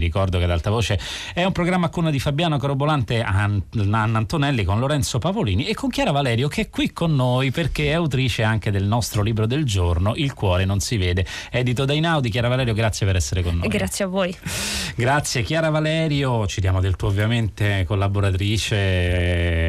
Ricordo che ad alta voce è un programma a cuna di Fabiano Corobolante, Anna Antonelli con Lorenzo Pavolini e con Chiara Valerio che è qui con noi perché è autrice anche del nostro libro del giorno Il cuore non si vede, edito da Inaudi. Chiara Valerio, grazie per essere con noi. Grazie a voi. Grazie Chiara Valerio, ci diamo del tuo ovviamente collaboratrice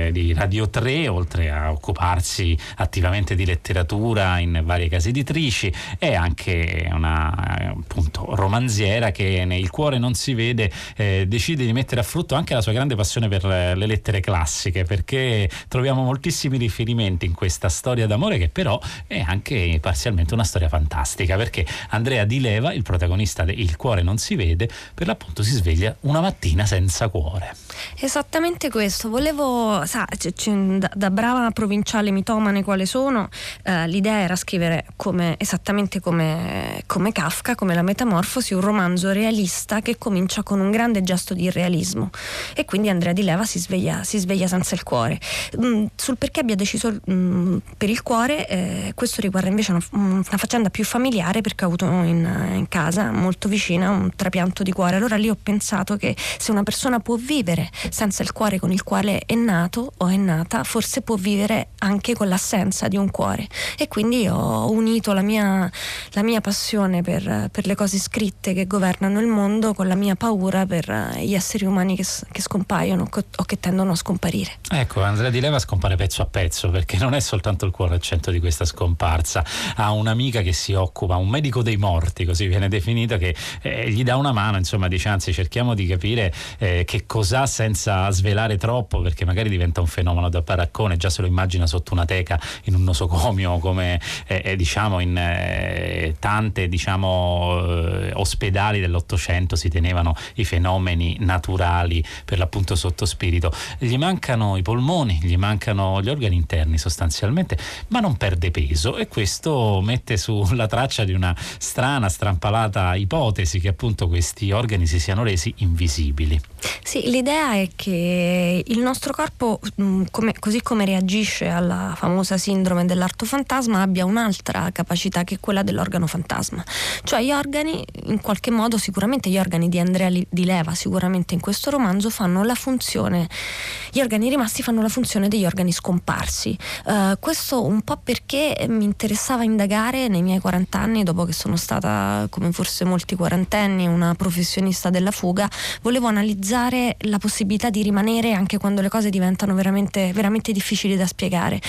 eh, di Radio 3, oltre a occuparsi attivamente di letteratura in varie case editrici, è anche una appunto romanziera che nel cuore non si si vede, eh, decide di mettere a frutto anche la sua grande passione per eh, le lettere classiche, perché troviamo moltissimi riferimenti in questa storia d'amore che però è anche parzialmente una storia fantastica, perché Andrea Di Leva, il protagonista di Il cuore non si vede, per l'appunto si sveglia una mattina senza cuore. Esattamente questo, volevo, sa, c- c- da, brava provinciale mitomane quale sono, eh, l'idea era scrivere come, esattamente come, come Kafka, come la Metamorfosi, un romanzo realista che comincia con un grande gesto di irrealismo e quindi Andrea Di Leva si sveglia, si sveglia senza il cuore. Mm, sul perché abbia deciso mm, per il cuore, eh, questo riguarda invece una, una, faccenda più familiare perché ho avuto in, in casa molto vicina un trapianto di cuore. Allora lì ho pensato che se una persona può vivere senza il cuore con il quale è nato o è nata, forse può vivere anche con l'assenza di un cuore. E quindi ho unito la mia, la mia passione per, per, le cose scritte che governano il mondo con la mia paura per eh, gli esseri umani che, che scompaiono o che tendono a scomparire. Ecco, Andrea Di Leva scompare pezzo a pezzo perché non è soltanto il cuore al centro di questa scomparsa. Ha un'amica che si occupa, un medico dei morti, così viene definito, che eh, gli dà una mano, insomma, dice anzi cerchiamo di capire eh, che cos'ha senza svelare troppo perché magari diventa un fenomeno da paraccone, già se lo immagina sotto una teca in un nosocomio come eh, eh diciamo in eh, tante diciamo ospedali dell'Ottocento si tenevano i fenomeni naturali per l'appunto sotto spirito. Gli mancano i polmoni, gli mancano gli organi interni sostanzialmente, ma non perde peso e questo mette sulla traccia di una strana, strampalata ipotesi che appunto questi organi si siano resi invisibili. Sì, l'idea è che il nostro corpo, mm, come, così come reagisce alla famosa sindrome dell'arto fantasma, abbia un'altra capacità che è quella dell'organo fantasma. Cioè gli organi, in qualche modo, sicuramente gli organi di Andrea Di Leva, sicuramente in questo romanzo, fanno la funzione, gli organi rimasti fanno la funzione degli organi scomparsi. Uh, questo un po' perché mi interessava indagare nei miei 40 anni, dopo che sono stata, come forse molti quarantenni, una professionista della fuga, volevo analizzare la possibilità di rimanere anche quando le cose diventano veramente, veramente difficili da spiegare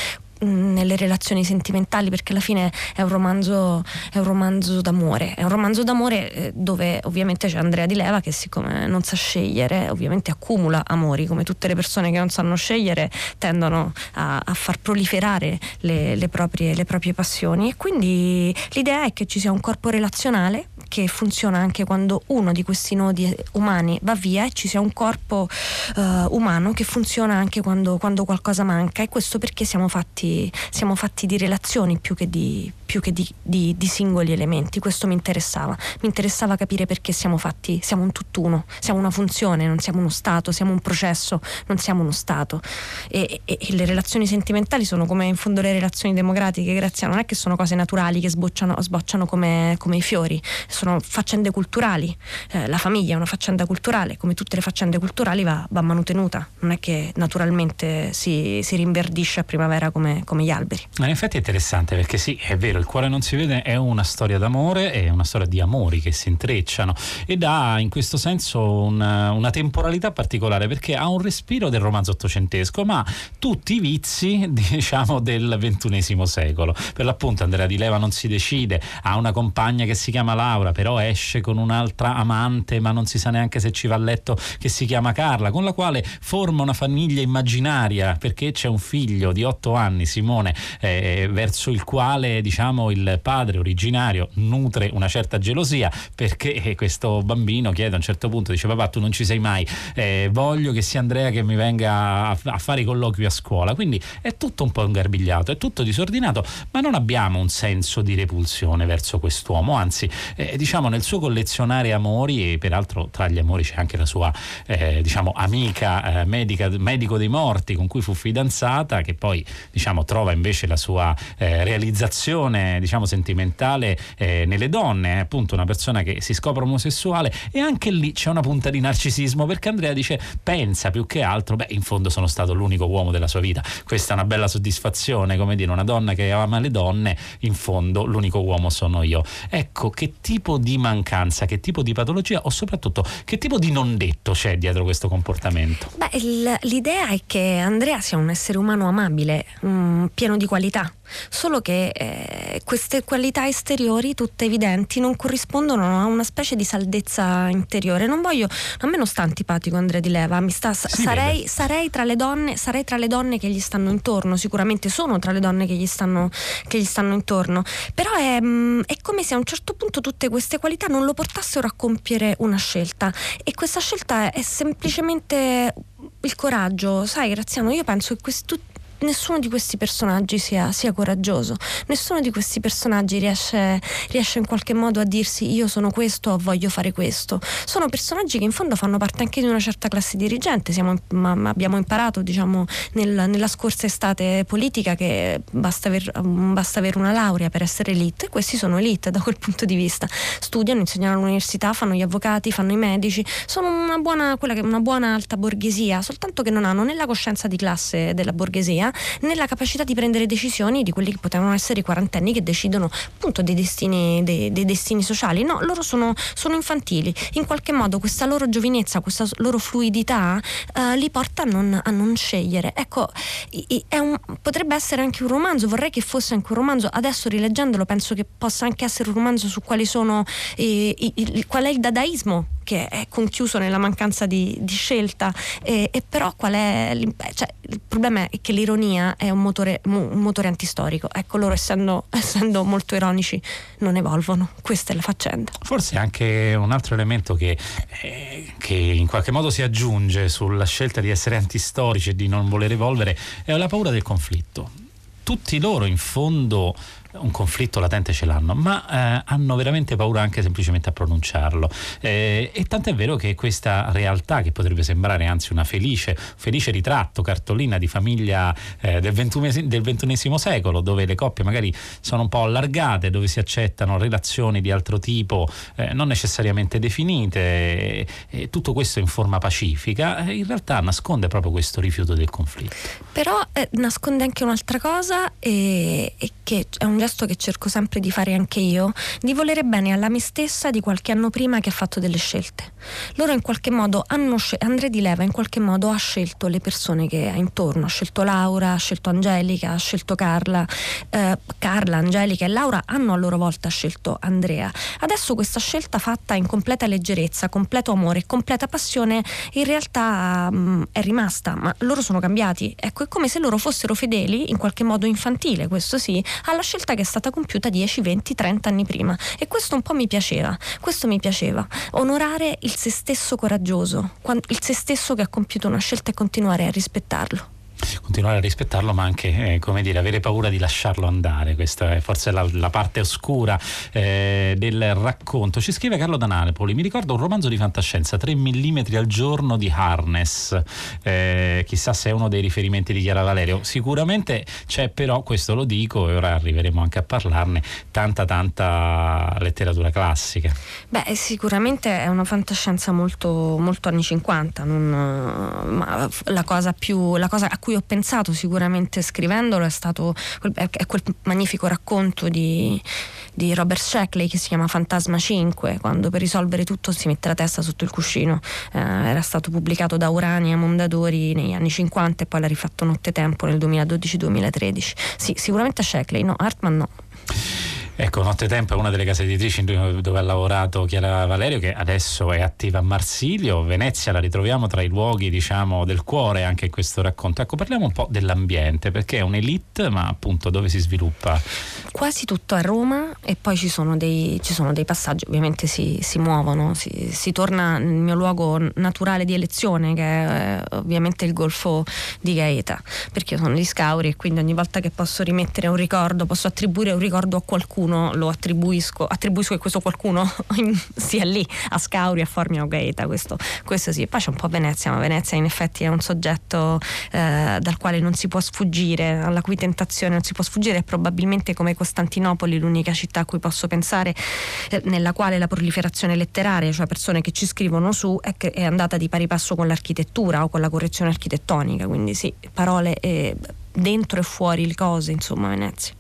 nelle relazioni sentimentali perché alla fine è un romanzo, è un romanzo d'amore. È un romanzo d'amore eh, dove ovviamente c'è Andrea Di Leva che siccome non sa scegliere ovviamente accumula amori come tutte le persone che non sanno scegliere tendono a, a far proliferare le, le, proprie, le proprie passioni. E quindi l'idea è che ci sia un corpo relazionale che funziona anche quando uno di questi nodi umani va via e ci sia un corpo uh, umano che funziona anche quando, quando, qualcosa manca e questo perché siamo fatti, siamo fatti di relazioni più che di, più che di, di, di, singoli elementi. Questo mi interessava. Mi interessava capire perché siamo fatti, siamo un tutt'uno, siamo una funzione, non siamo uno stato, siamo un processo, non siamo uno stato. E, e, e le relazioni sentimentali sono come in fondo le relazioni democratiche, grazie non è che sono cose naturali che sbocciano, sbocciano come, come, i fiori, sono faccende culturali. Eh, la famiglia è una faccenda culturale, come tutte le faccende culturali va, va manutenuta, non è che naturalmente si, si rinverdisce a primavera come, come gli alberi. Ma in effetti è interessante perché sì, è vero il cuore non si vede è una storia d'amore, è una storia di amori che si intrecciano ed ha in questo senso una, una temporalità particolare perché ha un respiro del romanzo ottocentesco, ma tutti i vizi, diciamo, del ventunesimo secolo. Per l'appunto Andrea Di Leva non si decide, ha una compagna che si chiama Laura, però esce con un'altra amante, ma non si sa neanche se ci va a letto, che si chiama Carla, con la quale forma una famiglia immaginaria perché c'è un figlio di otto anni, Simone, eh, verso il quale diciamo il padre originario nutre una certa gelosia perché questo bambino chiede a un certo punto dice papà tu non ci sei mai eh, voglio che sia Andrea che mi venga a, a, fare i colloqui a scuola. Quindi è tutto un po' ingarbigliato è tutto disordinato ma non abbiamo un senso di repulsione verso quest'uomo anzi eh, diciamo nel suo collezionare amori e peraltro tra gli amori c'è anche la sua eh, diciamo amica eh, medica, medico dei morti con cui fu fidanzata che poi diciamo trova invece la sua eh, realizzazione diciamo sentimentale eh, nelle donne, appunto una persona che si scopre omosessuale e anche lì c'è una punta di narcisismo perché Andrea dice pensa più che altro, beh in fondo sono stato l'unico uomo della sua vita, questa è una bella soddisfazione, come dire una donna che ama le donne, in fondo l'unico uomo sono io. Ecco che tipo di mancanza, che tipo di patologia o soprattutto che tipo di non detto c'è dietro questo comportamento? Beh, l'idea è che Andrea sia un essere umano amabile, um, pieno di qualità solo che eh, queste qualità esteriori, tutte evidenti, non corrispondono a una specie di saldezza interiore. Non voglio, a me non sta antipatico Andrea Di Leva, mi sta, sarei, sarei, tra le donne, sarei tra le donne che gli stanno intorno, sicuramente sono tra le donne che gli stanno, che gli stanno intorno, però è, mm, è come se a un certo punto tutte queste qualità non lo portassero a compiere una scelta. E questa scelta è semplicemente il coraggio, sai Graziano, io penso che questi, nessuno di questi personaggi sia, sia coraggioso, nessuno di questi personaggi riesce, riesce, in qualche modo a dirsi io sono questo o voglio fare questo. Sono personaggi che in fondo fanno parte anche di una certa classe dirigente, Siamo, ma, ma abbiamo imparato diciamo, nel, nella scorsa estate politica che basta, aver, basta avere una laurea per essere elite e questi sono elite da quel punto di vista. Studiano, insegnano all'università, fanno gli avvocati, fanno i medici, sono una buona, quella che, una buona alta borghesia, soltanto che non hanno né la coscienza di classe della borghesia nella capacità di prendere decisioni di quelli che potevano essere i quarantenni che decidono appunto dei destini, dei, dei destini sociali. No, loro sono, sono, infantili. In qualche modo questa loro giovinezza, questa loro fluidità eh, li porta a non, a non, scegliere. Ecco, un, potrebbe essere anche un romanzo, vorrei che fosse anche un romanzo. Adesso rileggendolo penso che possa anche essere un romanzo su quali sono, eh, i, qual è il dadaismo che è conchiuso nella mancanza di, di scelta. E, e, però qual è cioè, il problema è che l'ironia è un motore, un motore antistorico. Ecco loro essendo, essendo, molto ironici non evolvono. Questa è la faccenda. Forse anche un altro elemento che, eh, che in qualche modo si aggiunge sulla scelta di essere antistorici e di non voler evolvere è la paura del conflitto. Tutti loro in fondo un conflitto latente ce l'hanno, ma eh, hanno veramente paura anche semplicemente a pronunciarlo. Eh, e tant'è vero che questa realtà, che potrebbe sembrare anzi una felice, felice ritratto, cartolina di famiglia eh, del, XXI, secolo, dove le coppie magari sono un po' allargate, dove si accettano relazioni di altro tipo, eh, non necessariamente definite, tutto questo in forma pacifica, eh, in realtà nasconde proprio questo rifiuto del conflitto. Però eh, nasconde anche un'altra cosa, che è un gesto che cerco sempre di fare anche io, di volere bene alla me stessa di qualche anno prima che ha fatto delle scelte. Loro in qualche modo hanno scelto, Andrea Di Leva in qualche modo ha scelto le persone che ha intorno, ha scelto Laura, ha scelto Angelica, ha scelto Carla, eh, Carla, Angelica e Laura hanno a loro volta scelto Andrea. Adesso questa scelta fatta in completa leggerezza, completo amore e completa passione in realtà mh, mm, è rimasta, ma loro sono cambiati. Ecco, è come se loro fossero fedeli, in qualche modo infantile, questo sì, alla scelta scelta che è stata compiuta 10, 20, 30 anni prima. E questo un po' mi piaceva, questo mi piaceva, onorare il se stesso coraggioso, il se stesso che ha compiuto una scelta e continuare a rispettarlo continuare a rispettarlo ma anche eh, dire avere paura di lasciarlo andare. Questa è forse la, la parte oscura eh, del racconto. Ci scrive Carlo da Napoli. Mi ricordo un romanzo di fantascienza 3 mm al giorno di Harness. Eh, chissà se è uno dei riferimenti di Chiara Valerio. Sicuramente c'è però questo lo dico e ora arriveremo anche a parlarne. Tanta tanta letteratura classica. Beh sicuramente è una fantascienza molto, molto anni 50 non, ma la cosa più la cosa a cui cui ho pensato sicuramente scrivendolo è stato è quel magnifico racconto di, di Robert Sheckley che si chiama Fantasma 5, quando per risolvere tutto si mette la testa sotto il cuscino. Eh, era stato pubblicato da Urania Mondadori negli anni 50 e poi l'ha rifatto Nottetempo nel 2012-2013. Sì, sicuramente Sheckley, no, Hartman no. Ecco, Nottetempo è una delle case editrici dove ha lavorato Chiara Valerio, che adesso è attiva a Marsilio. Venezia la ritroviamo tra i luoghi, diciamo, del cuore anche in questo racconto. Ecco, parliamo un po' dell'ambiente, perché è un'elite, ma appunto dove si sviluppa? Quasi tutto a Roma e poi ci sono dei, ci sono dei passaggi, ovviamente si, si muovono, si, si, torna nel mio luogo naturale di elezione, che è eh, ovviamente il Golfo di Gaeta, perché io sono di Scauri e quindi ogni volta che posso rimettere un ricordo, posso attribuire un ricordo a qualcuno qualcuno lo attribuisco, attribuisco che questo qualcuno sia lì a Scauri, a Formia o Gaeta, questo, questo sì. Poi c'è un po' Venezia, ma Venezia in effetti è un soggetto eh, dal quale non si può sfuggire, alla cui tentazione non si può sfuggire, è probabilmente come Costantinopoli l'unica città a cui posso pensare eh, nella quale la proliferazione letteraria, cioè persone che ci scrivono su, è, è andata di pari passo con l'architettura o con la correzione architettonica, quindi sì, parole eh, dentro e fuori le cose, insomma, Venezia.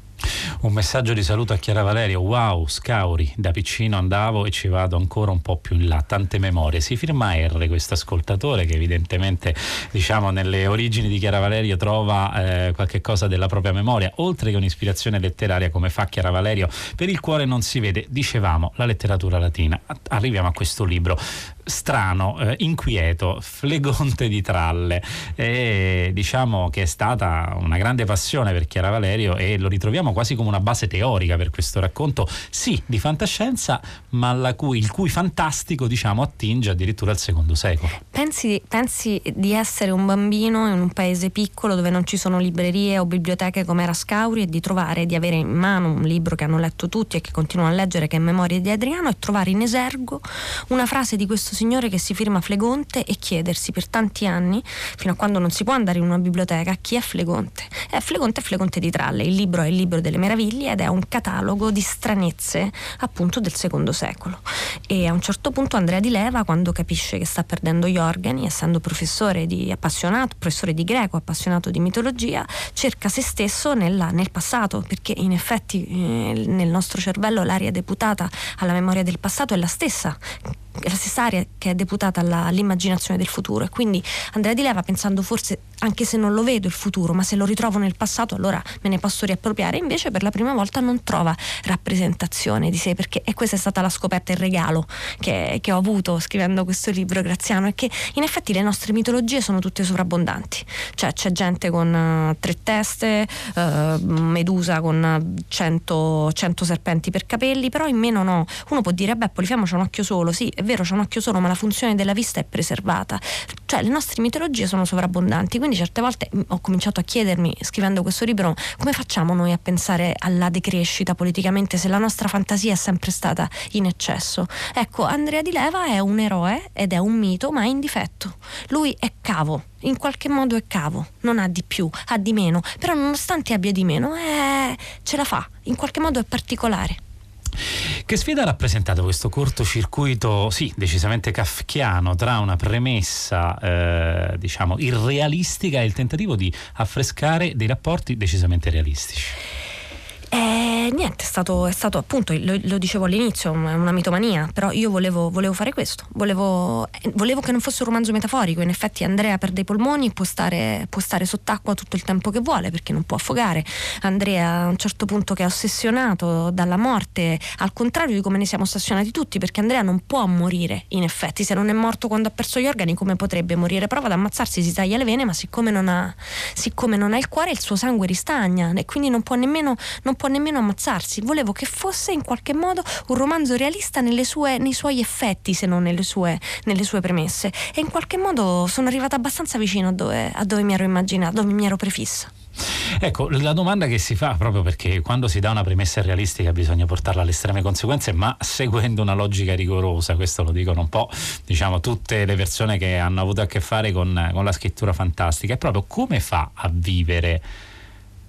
Un messaggio di saluto a Chiara Valerio, wow, Scauri, da piccino andavo e ci vado ancora un po' più in là, tante memorie. Si firma R questo ascoltatore che evidentemente diciamo nelle origini di Chiara Valerio trova eh, qualche cosa della propria memoria, oltre che un'ispirazione letteraria come fa Chiara Valerio, per il cuore non si vede, dicevamo, la letteratura latina. Arriviamo a questo libro strano, eh, inquieto, flegonte di tralle. E diciamo che è stata una grande passione per Chiara Valerio e lo ritroviamo quasi come una base teorica per questo racconto, sì, di fantascienza, ma cui, il cui fantastico diciamo attinge addirittura al secondo secolo. Pensi, pensi di essere un bambino in un paese piccolo dove non ci sono librerie o biblioteche come era Scauri e di trovare, di avere in mano un libro che hanno letto tutti e che continuano a leggere che è Memorie di Adriano e trovare in esergo una frase di questo questo signore che si firma Flegonte e chiedersi per tanti anni, fino a quando non si può andare in una biblioteca, chi è Flegonte. Eh, Flegonte è Flegonte di Tralle, il libro è il libro delle meraviglie ed è un catalogo di stranezze appunto del secondo secolo. E a un certo punto Andrea Di Leva, quando capisce che sta perdendo gli organi, essendo professore di appassionato, professore di greco, appassionato di mitologia, cerca se stesso nella, nel passato, perché in effetti eh, nel nostro cervello l'aria deputata alla memoria del passato è la stessa la stessa area che è deputata alla, all'immaginazione del futuro. E quindi Andrea Di Leva pensando forse anche se non lo vedo il futuro ma se lo ritrovo nel passato allora me ne posso riappropriare. Invece per la prima volta non trova rappresentazione di sé perché e questa è stata la scoperta il regalo che, che ho avuto scrivendo questo libro Graziano è che in effetti le nostre mitologie sono tutte sovrabbondanti. Cioè c'è gente con uh, tre teste uh, Medusa con 100, 100 serpenti per capelli però in meno no uno può dire beh Polifiamo c'è un occhio solo. Sì è vero c'è un occhio solo ma la funzione della vista è preservata. Cioè le nostre mitologie sono sovrabbondanti quindi certe volte mm, ho cominciato a chiedermi scrivendo questo libro come facciamo noi a pensare alla decrescita politicamente se la nostra fantasia è sempre stata in eccesso? Ecco Andrea Di Leva è un eroe ed è un mito ma è in difetto. Lui è cavo in qualche modo è cavo, non ha di più, ha di meno, però nonostante abbia di meno, eh, ce la fa, in qualche modo è particolare. Che sfida ha rappresentato questo cortocircuito, sì, decisamente kafkiano, tra una premessa, eh, diciamo, irrealistica e il tentativo di affrescare dei rapporti decisamente realistici? Eh, niente, è stato, è stato appunto, lo, lo, dicevo all'inizio, una mitomania, però io volevo, volevo fare questo, volevo, volevo, che non fosse un romanzo metaforico, in effetti Andrea per dei polmoni può stare, può stare sott'acqua tutto il tempo che vuole perché non può affogare, Andrea a un certo punto che è ossessionato dalla morte, al contrario di come ne siamo ossessionati tutti, perché Andrea non può morire, in effetti, se non è morto quando ha perso gli organi come potrebbe morire? Prova ad ammazzarsi, si taglia le vene, ma siccome non ha, siccome non ha il cuore il suo sangue ristagna e quindi non può nemmeno... Non può nemmeno ammazzarsi. Volevo che fosse in qualche modo un romanzo realista sue, nei suoi effetti, se non nelle sue, nelle sue, premesse. E in qualche modo sono arrivata abbastanza vicino a dove, a dove mi ero immaginata, dove mi ero prefissa. Ecco, la domanda che si fa proprio perché quando si dà una premessa realistica bisogna portarla alle estreme conseguenze, ma seguendo una logica rigorosa, questo lo dicono un po' diciamo tutte le persone che hanno avuto a che fare con, con la scrittura fantastica, è proprio come fa a vivere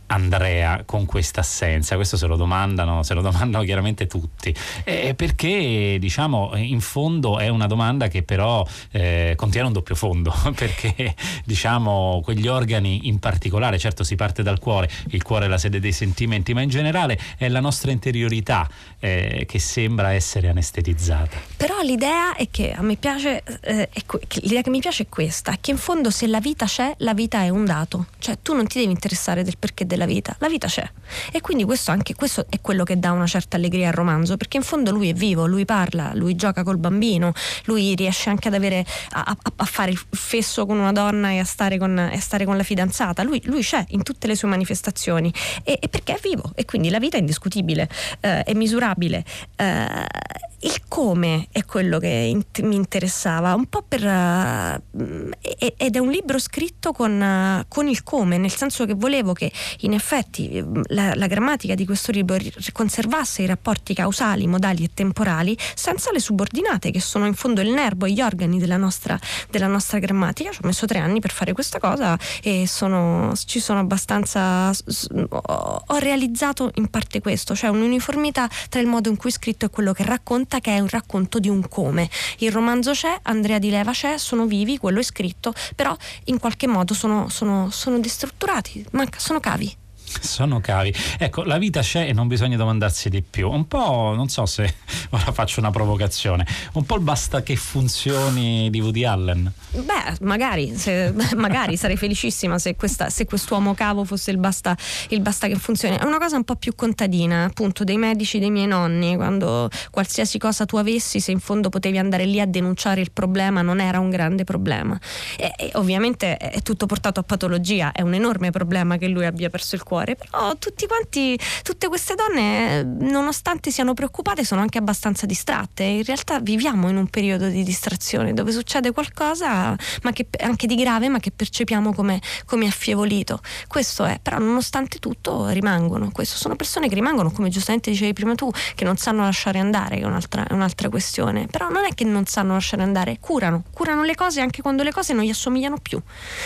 Andrea con questa assenza? Questo se lo domandano, se lo domandano chiaramente tutti. Eh, perché diciamo in fondo è una domanda che però eh, contiene un doppio fondo, perché diciamo quegli organi in particolare, certo si parte dal cuore, il cuore è la sede dei sentimenti, ma in generale è la nostra interiorità eh, che sembra essere anestetizzata. Però l'idea è che a me piace, eh, que- l'idea che mi piace è questa, che in fondo se la vita c'è, la vita è un dato, cioè tu non ti devi interessare del perché della vita, la vita c'è. E quindi questo, anche, questo è quello che dà una certa allegria al romanzo, perché in fondo lui è vivo, lui parla, lui gioca col bambino, lui riesce anche ad avere, a, a fare il fesso con una donna e a stare con, a stare con la fidanzata, lui, lui, c'è in tutte le sue manifestazioni e, e, perché è vivo e quindi la vita è indiscutibile, eh, è misurabile. Eh, il come è quello che in- mi interessava, un po' per... Uh, ed è un libro scritto con, uh, con, il come, nel senso che volevo che in effetti la, la, grammatica di questo libro conservasse i rapporti causali, modali e temporali senza le subordinate che sono in fondo il nervo e gli organi della nostra, della nostra grammatica. Ci ho messo tre anni per fare questa cosa e sono, ci sono abbastanza... ho realizzato in parte questo, cioè un'uniformità tra il modo in cui è scritto e quello che racconta, che è un racconto di un come. Il romanzo c'è, Andrea Di Leva c'è, sono vivi, quello è scritto, però in qualche modo sono, sono, sono destrutturati, manca, sono cavi. Sono cavi. Ecco, la vita c'è e non bisogna domandarsi di più. Un po', non so se ora faccio una provocazione, un po' il basta che funzioni di Woody Allen. Beh, magari, se, magari sarei felicissima se, questa, se, quest'uomo cavo fosse il basta, il basta che funzioni. È una cosa un po' più contadina, appunto, dei medici dei miei nonni, quando qualsiasi cosa tu avessi, se in fondo potevi andare lì a denunciare il problema, non era un grande problema. E, e ovviamente è tutto portato a patologia, è un enorme problema che lui abbia perso il cuore cuore, però tutti quanti, tutte queste donne, nonostante siano preoccupate, sono anche abbastanza distratte. In realtà viviamo in un periodo di distrazione dove succede qualcosa, che, anche di grave, ma che percepiamo come, come affievolito. Questo è, però nonostante tutto rimangono. Questo sono persone che rimangono, come giustamente dicevi prima tu, che non sanno lasciare andare, che è un'altra, è un'altra questione. Però non è che non sanno lasciare andare, curano, curano le cose anche quando le cose non gli assomigliano più,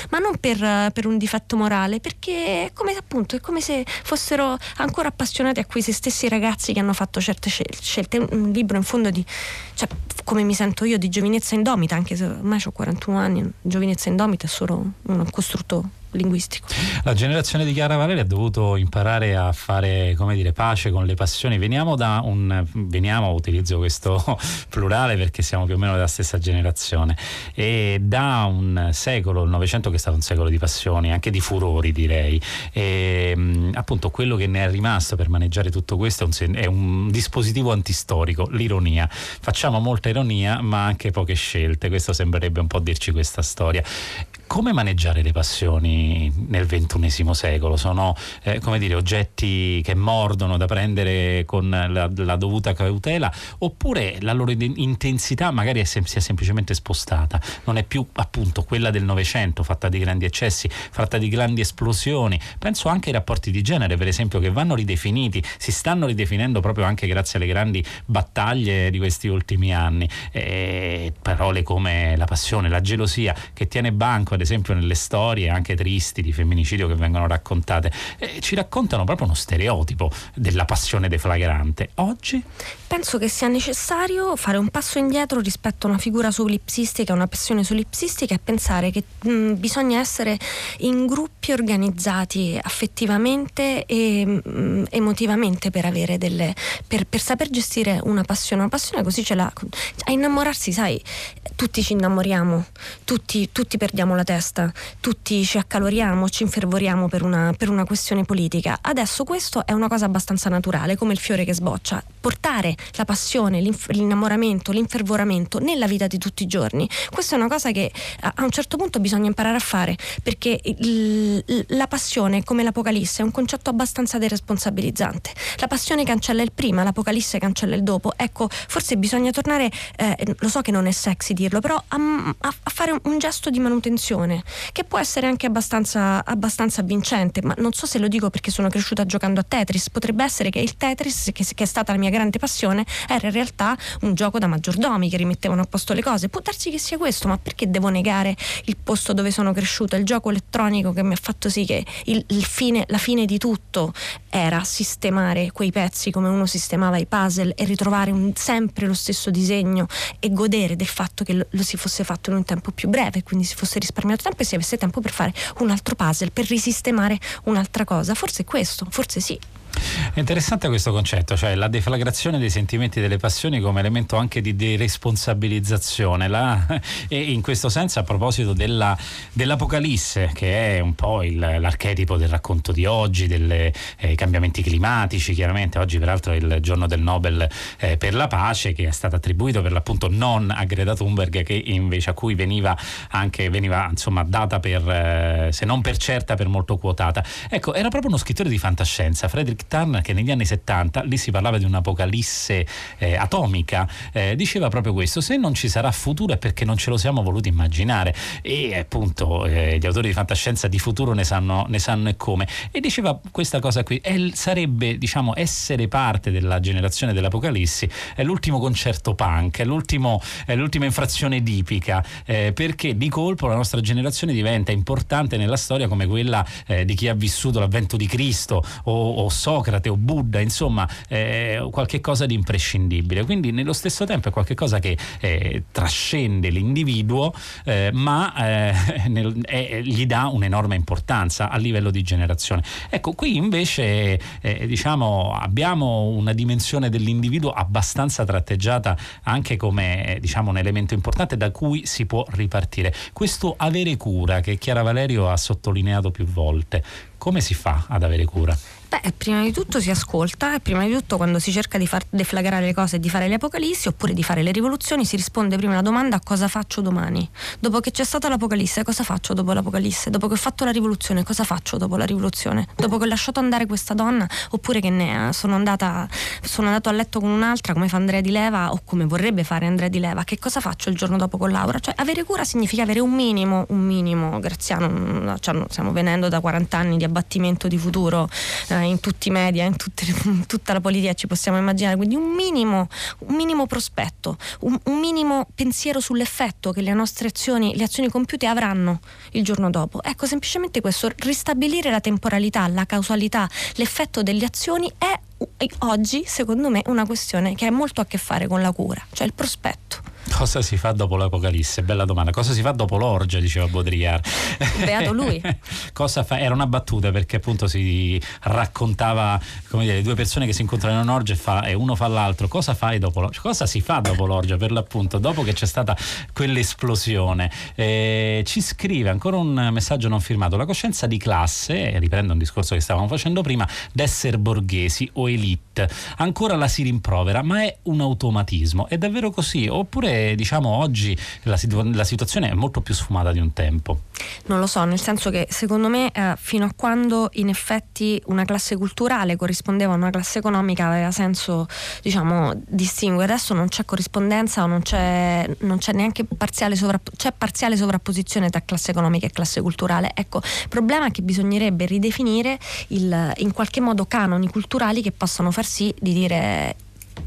ma non per, per un difetto morale, perché come appunto è come se fossero ancora appassionati a questi stessi ragazzi che hanno fatto certe scelte. Un libro in fondo di, cioè, come mi sento io, di giovinezza indomita, anche se ormai ho 41 anni, giovinezza indomita è solo un costrutto linguistico. La generazione di Chiara Valeria ha dovuto imparare a fare, dire, pace con le passioni. Veniamo da un veniamo, utilizzo questo plurale perché siamo più o meno della stessa generazione e da un secolo, il Novecento che è stato un secolo di passioni, anche di furori, direi. E, appunto quello che ne è rimasto per maneggiare tutto questo è un, è un dispositivo antistorico, l'ironia. Facciamo molta ironia, ma anche poche scelte. Questo sembrerebbe un po' dirci questa storia. Come maneggiare le passioni nel ventunesimo secolo? Sono eh, come dire, oggetti che mordono da prendere con la, la, dovuta cautela oppure la loro intensità magari è sem- si è semplicemente spostata? Non è più appunto quella del Novecento fatta di grandi eccessi, fatta di grandi esplosioni. Penso anche ai rapporti di genere, per esempio, che vanno ridefiniti, si stanno ridefinendo proprio anche grazie alle grandi battaglie di questi ultimi anni. E parole come la passione, la gelosia che tiene banco ad esempio nelle storie anche tristi di femminicidio che vengono raccontate, eh, ci raccontano proprio uno stereotipo della passione deflagrante. Oggi? Penso che sia necessario fare un passo indietro rispetto a una figura solipsistica, una passione solipsistica e pensare che mh, bisogna essere in gruppi organizzati affettivamente e mh, emotivamente per avere delle per, per, saper gestire una passione, una passione così ce l'ha a innamorarsi, sai, tutti ci innamoriamo, tutti, tutti perdiamo la testa, tutti ci accaloriamo, ci infervoriamo per una, per una questione politica. Adesso questo è una cosa abbastanza naturale, come il fiore che sboccia. Portare la passione, l'innamoramento, l'infervoramento nella vita di tutti i giorni, questa è una cosa che a un certo punto bisogna imparare a fare, perché il, la passione, come l'Apocalisse, è un concetto abbastanza deresponsabilizzante. La passione cancella il prima, l'Apocalisse cancella il dopo. Ecco, forse bisogna tornare, eh, lo so che non è sexy dirlo, però a, a, fare un gesto di manutenzione passione, che può essere anche abbastanza, abbastanza vincente, ma non so se lo dico perché sono cresciuta giocando a Tetris, potrebbe essere che il Tetris, che, che è stata la mia grande passione, era in realtà un gioco da maggiordomi che rimettevano a posto le cose. Può darsi che sia questo, ma perché devo negare il posto dove sono cresciuta, il gioco elettronico che mi ha fatto sì che il, il fine, la fine di tutto era sistemare quei pezzi come uno sistemava i puzzle e ritrovare un, sempre lo stesso disegno e godere del fatto che lo, lo si fosse fatto in un tempo più breve, quindi si fosse risparmiato risparmiato tempo e si avesse tempo per fare un altro puzzle, per risistemare un'altra cosa. Forse questo, forse sì. È interessante questo concetto, cioè la deflagrazione dei sentimenti e delle passioni come elemento anche di deresponsabilizzazione. La, e in questo senso, a proposito della, dell'Apocalisse, che è un po' il, l'archetipo del racconto di oggi, dei eh, cambiamenti climatici, chiaramente oggi peraltro è il giorno del Nobel eh, per la pace, che è stato attribuito per l'appunto non a Greta Thunberg, che invece a cui veniva anche veniva insomma data per, eh, se non per certa, per molto quotata. Ecco, era proprio uno scrittore di fantascienza, Frederick York che negli anni 70, lì si parlava di un'apocalisse eh, atomica, eh, diceva proprio questo, se non ci sarà futuro è perché non ce lo siamo voluti immaginare e appunto eh, gli autori di fantascienza di futuro ne sanno, ne sanno e come. E diceva questa cosa qui, è, sarebbe diciamo essere parte della generazione dell'apocalissi, è l'ultimo concerto punk, è, è l'ultima infrazione dipica, eh, perché di colpo la nostra generazione diventa importante nella storia come quella eh, di chi ha vissuto l'avvento di Cristo o, o Socrate o Buddha, insomma eh, qualche cosa di imprescindibile. Quindi nello stesso tempo è qualcosa che eh, trascende l'individuo eh, ma eh, nel, gli dà un'enorme importanza a livello di generazione. Ecco, qui invece eh, diciamo, abbiamo una dimensione dell'individuo abbastanza tratteggiata anche come diciamo, un elemento importante da cui si può ripartire. Questo avere cura che Chiara Valerio ha sottolineato più volte, come si fa ad avere cura? Beh, prima di tutto si ascolta e prima di tutto quando si cerca di far deflagrare le cose e di fare le apocalissi oppure di fare le rivoluzioni si risponde prima alla domanda cosa faccio domani. Dopo che c'è stata l'apocalisse cosa faccio dopo l'apocalisse? Dopo che ho fatto la rivoluzione cosa faccio dopo la rivoluzione? Dopo che ho lasciato andare questa donna oppure che ne sono andata sono andato a letto con un'altra come fa Andrea Di Leva o come vorrebbe fare Andrea Di Leva, che cosa faccio il giorno dopo con Laura? Cioè avere cura significa avere un minimo, un minimo, Graziano, cioè, stiamo venendo da 40 anni di abbattimento di futuro. Eh, in tutti i media, in, tutte, in, tutta la politica ci possiamo immaginare, quindi un minimo, un minimo prospetto, un, un, minimo pensiero sull'effetto che le nostre azioni, le azioni compiute avranno il giorno dopo. Ecco, semplicemente questo, ristabilire la temporalità, la causalità, l'effetto delle azioni è oggi, secondo me, una questione che ha molto a che fare con la cura, cioè il prospetto. Cosa si fa dopo l'Apocalisse? Bella domanda. Cosa si fa dopo l'orgia? Diceva Baudrillard. Beato lui. Cosa fa? Era una battuta perché appunto si raccontava come dire, due persone che si incontrano in un'orgia e, fa, e uno fa l'altro. Cosa fai dopo l'orgia? Cosa si fa dopo l'orgia per l'appunto? Dopo che c'è stata quell'esplosione. Eh, ci scrive ancora un messaggio non firmato. La coscienza di classe, riprendo un discorso che stavamo facendo prima, d'essere borghesi o elite. Ancora la si rimprovera, ma è un automatismo. È davvero così? Oppure diciamo oggi la, situ- la, situazione è molto più sfumata di un tempo. Non lo so, nel senso che secondo me eh, fino a quando in effetti una classe culturale corrispondeva a una classe economica aveva senso diciamo distinguere. Adesso non c'è corrispondenza o non c'è, non c'è neanche parziale, sovrapp- c'è parziale sovrapposizione tra classe economica e classe culturale. Ecco, il problema è che bisognerebbe ridefinire il, in qualche modo canoni culturali che possano far sì di dire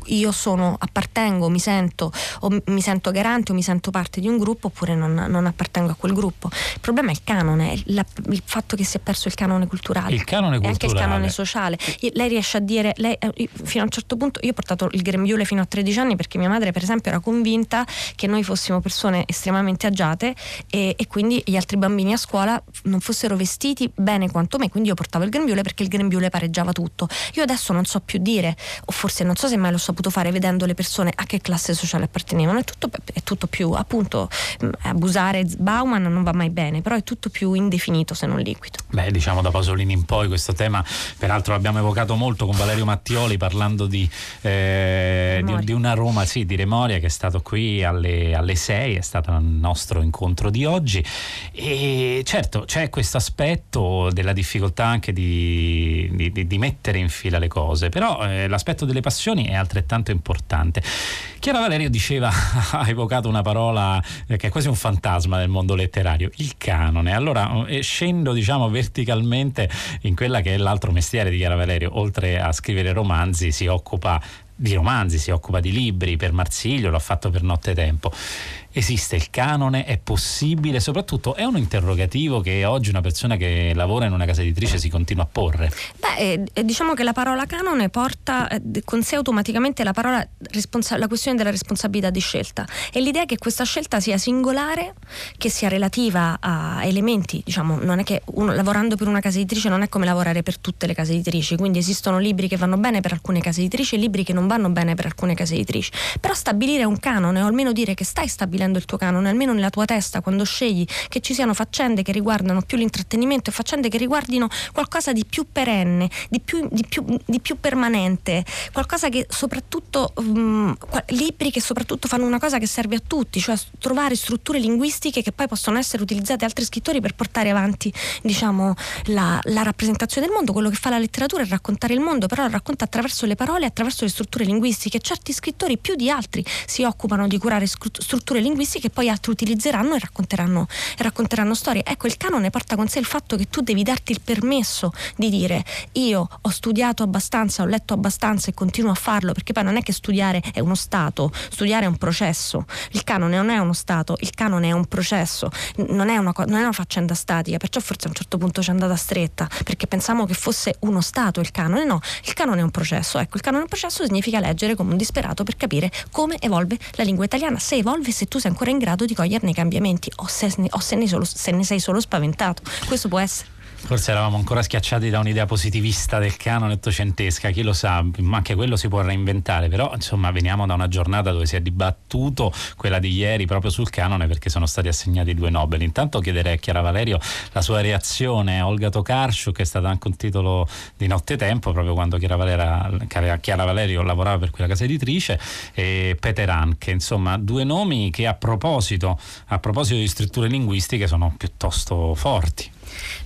io sono, appartengo, mi sento, o mi sento garante o mi sento parte di un gruppo oppure non, non appartengo a quel gruppo. Il problema è il canone, la, il fatto che si è perso il canone culturale. Il canone culturale. E anche il canone sociale. Lei riesce a dire, lei, eh, fino a un certo punto, io ho portato il grembiule fino a 13 anni perché mia madre per esempio era convinta che noi fossimo persone estremamente agiate e, e quindi gli altri bambini a scuola non fossero vestiti bene quanto me, quindi io portavo il grembiule perché il grembiule pareggiava tutto. Io adesso non so più dire, o forse non so se mai lo saputo fare vedendo le persone a che classe sociale appartenevano. È tutto, è tutto più, appunto, abusare Bauman non va mai bene, però è tutto più indefinito se non liquido. Beh, diciamo da Pasolini in poi questo tema, peraltro l'abbiamo evocato molto con Valerio Mattioli parlando di, eh, di, di una Roma, sì, di Remoria che è stato qui alle, alle 6, è stato il nostro incontro di oggi e certo c'è questo aspetto della difficoltà anche di, di, di mettere in fila le cose, però eh, l'aspetto delle passioni è altrettanto importante. Chiara Valerio diceva, ha evocato una parola eh, che è quasi un fantasma del mondo letterario, il canone. Allora eh, scendo diciamo verticalmente in quella che è l'altro mestiere di Chiara Valerio, oltre a scrivere romanzi si occupa di romanzi, si occupa di libri per Marsiglio, l'ha fatto per Nottetempo. Esiste il canone? È possibile? Soprattutto è un interrogativo che oggi una persona che lavora in una casa editrice si continua a porre. Beh, eh, eh diciamo che la parola canone porta eh, con sé automaticamente la, parola, la questione della responsabilità di scelta e l'idea che questa scelta sia singolare, che sia relativa a elementi, diciamo, non è che uno lavorando per una casa editrice non è come lavorare per tutte le case editrici, quindi esistono libri che vanno bene per alcune case editrici e libri che non vanno bene per alcune case editrici. Però stabilire un canone o almeno dire che stai stabilendo stabilendo il tuo canone, almeno nella tua testa, quando scegli che ci siano faccende che riguardano più l'intrattenimento e faccende che riguardino qualcosa di più perenne, di più, di più, di più permanente, qualcosa che soprattutto, um, libri che soprattutto fanno una cosa che serve a tutti, cioè trovare strutture linguistiche che poi possono essere utilizzate da altri scrittori per portare avanti diciamo, la, la rappresentazione del mondo. Quello che fa la letteratura è raccontare il mondo, però lo racconta attraverso le parole attraverso le strutture linguistiche. Certi scrittori più di altri si occupano di curare strutture linguistiche che poi altri utilizzeranno e racconteranno, e racconteranno storie. Ecco, il canone porta con sé il fatto che tu devi darti il permesso di dire io ho studiato abbastanza, ho letto abbastanza e continuo a farlo, perché poi non è che studiare è uno stato, studiare è un processo. Il canone non è uno stato, il canone è un processo, non è una, non è una faccenda statica, perciò forse a un certo punto ci è andata stretta, perché pensavamo che fosse uno stato il canone, no, il canone è un processo, ecco, il canone è un processo significa leggere come un disperato per capire come evolve la lingua italiana, se evolve, se tu sei ancora in grado di coglierne i cambiamenti o se, o se, ne, solo, se ne sei solo spaventato, questo può essere. Forse eravamo ancora schiacciati da un'idea positivista del canone ottocentesca, chi lo sa, ma anche quello si può reinventare, però insomma veniamo da una giornata dove si è dibattuto quella di ieri proprio sul canone perché sono stati assegnati due Nobel. Intanto chiederei a Chiara Valerio la sua reazione a Olga Tokarczuk, che è stato anche un titolo di nottetempo, proprio quando Chiara, Valera, Chiara Valerio lavorava per quella casa editrice, e Peter Anke, insomma due nomi che a proposito, a proposito di strutture linguistiche sono piuttosto forti.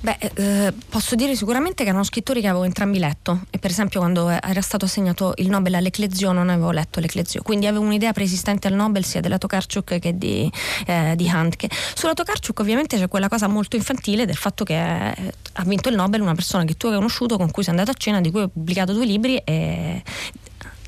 Beh, eh, posso dire sicuramente che erano scrittori che avevo entrambi letto e per esempio quando era stato assegnato il Nobel all'Eclesio non avevo letto l'Eclesio, quindi avevo un'idea preesistente al Nobel sia della Tokarczuk che di, eh, di Handke. Sulla Tokarczuk ovviamente c'è quella cosa molto infantile del fatto che eh, ha vinto il Nobel una persona che tu hai conosciuto, con cui sei andato a cena, di cui hai pubblicato due libri e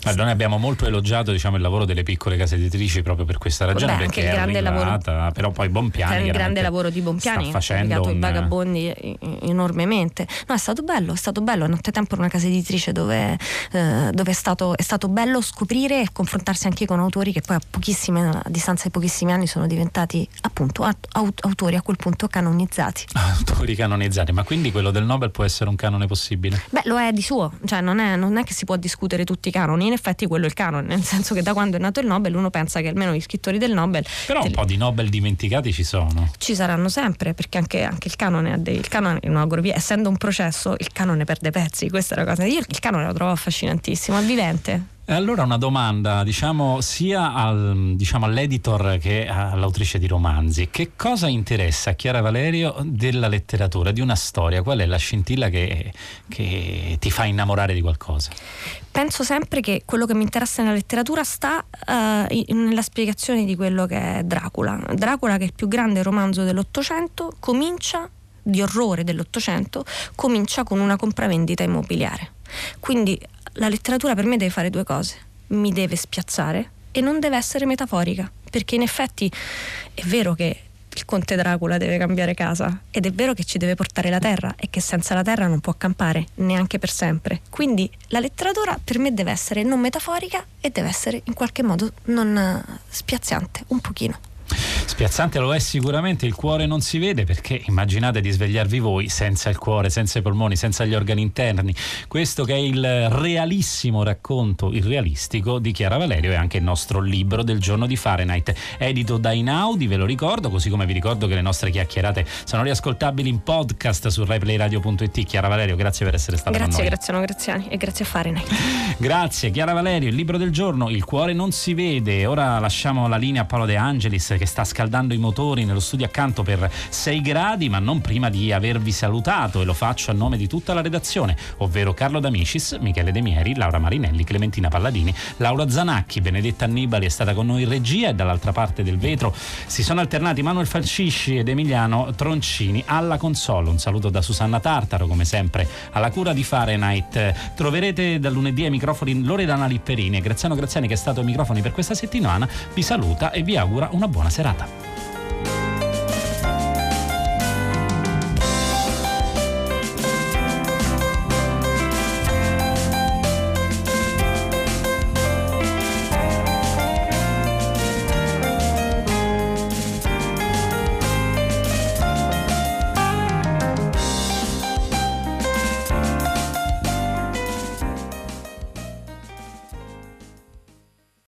Allora, noi abbiamo molto elogiato diciamo, il lavoro delle piccole case editrici proprio per questa ragione, Beh, perché è arrivata, lavoro, però poi Bonpiani il grande lavoro di Bonpiani sta facendo un... i vagabondi enormemente. No, è stato bello, è stato bello, nottetempo una casa editrice dove, eh, dove è, stato, è, stato, bello scoprire e confrontarsi anche con autori che poi a, pochissime, a distanza di pochissimi anni sono diventati appunto aut- autori a quel punto canonizzati. Autori canonizzati, ma quindi quello del Nobel può essere un canone possibile? Beh, lo è di suo, cioè non è, non è che si può discutere tutti i canoni effetti quello è il canone, nel senso che da quando è nato il Nobel uno pensa che almeno gli scrittori del Nobel... Però un po' di Nobel dimenticati ci sono. Ci saranno sempre, perché anche, anche il canone, dei, il canone essendo un processo, il canone perde pezzi, questa è la cosa. Io il canone lo trovo affascinantissimo, è vivente. Allora una domanda, diciamo, sia al, diciamo, all'editor che all'autrice di romanzi. Che cosa interessa a Chiara Valerio della letteratura, di una storia? Qual è la scintilla che, che ti fa innamorare di qualcosa? Penso sempre che quello che mi interessa nella letteratura sta uh, nella spiegazione di quello che è Dracula. Dracula, che è il più grande romanzo dell'Ottocento, comincia di orrore dell'Ottocento, comincia con una compravendita immobiliare. Quindi la letteratura per me deve fare due cose. Mi deve spiazzare e non deve essere metaforica, perché in effetti è vero che il conte Dracula deve cambiare casa ed è vero che ci deve portare la terra e che senza la terra non può campare neanche per sempre. Quindi la letteratura per me deve essere non metaforica e deve essere in qualche modo non spiazzante, un pochino. Spiazzante lo è sicuramente, il cuore non si vede perché immaginate di svegliarvi voi senza il cuore, senza i polmoni, senza gli organi interni. Questo che è il realissimo racconto, il realistico di Chiara Valerio e anche il nostro libro del giorno di Fahrenheit, edito da Inaudi, ve lo ricordo, così come vi ricordo che le nostre chiacchierate sono riascoltabili in podcast su RaiPlayRadio.it. Chiara Valerio, grazie per essere stata grazie, con noi. Grazie, grazie Graziani e grazie a Fahrenheit. grazie Chiara Valerio, il libro del giorno, Il cuore non si vede. Ora lasciamo la linea a Paolo De Angelis che sta scaldando i motori nello studio accanto per 6 gradi, ma non prima di avervi salutato e lo faccio a nome di tutta la redazione, ovvero Carlo D'Amicis, Michele De Mieri, Laura Marinelli, Clementina Palladini, Laura Zanacchi, Benedetta Annibali è stata con noi in regia e dall'altra parte del vetro si sono alternati Manuel Falcisci ed Emiliano Troncini alla console. Un saluto da Susanna Tartaro, come sempre, alla cura di Fahrenheit. Troverete dal lunedì ai microfoni Loredana Lipperini e Graziano Graziani che è stato ai microfoni per questa settimana. Vi saluta e vi augura una buona serata.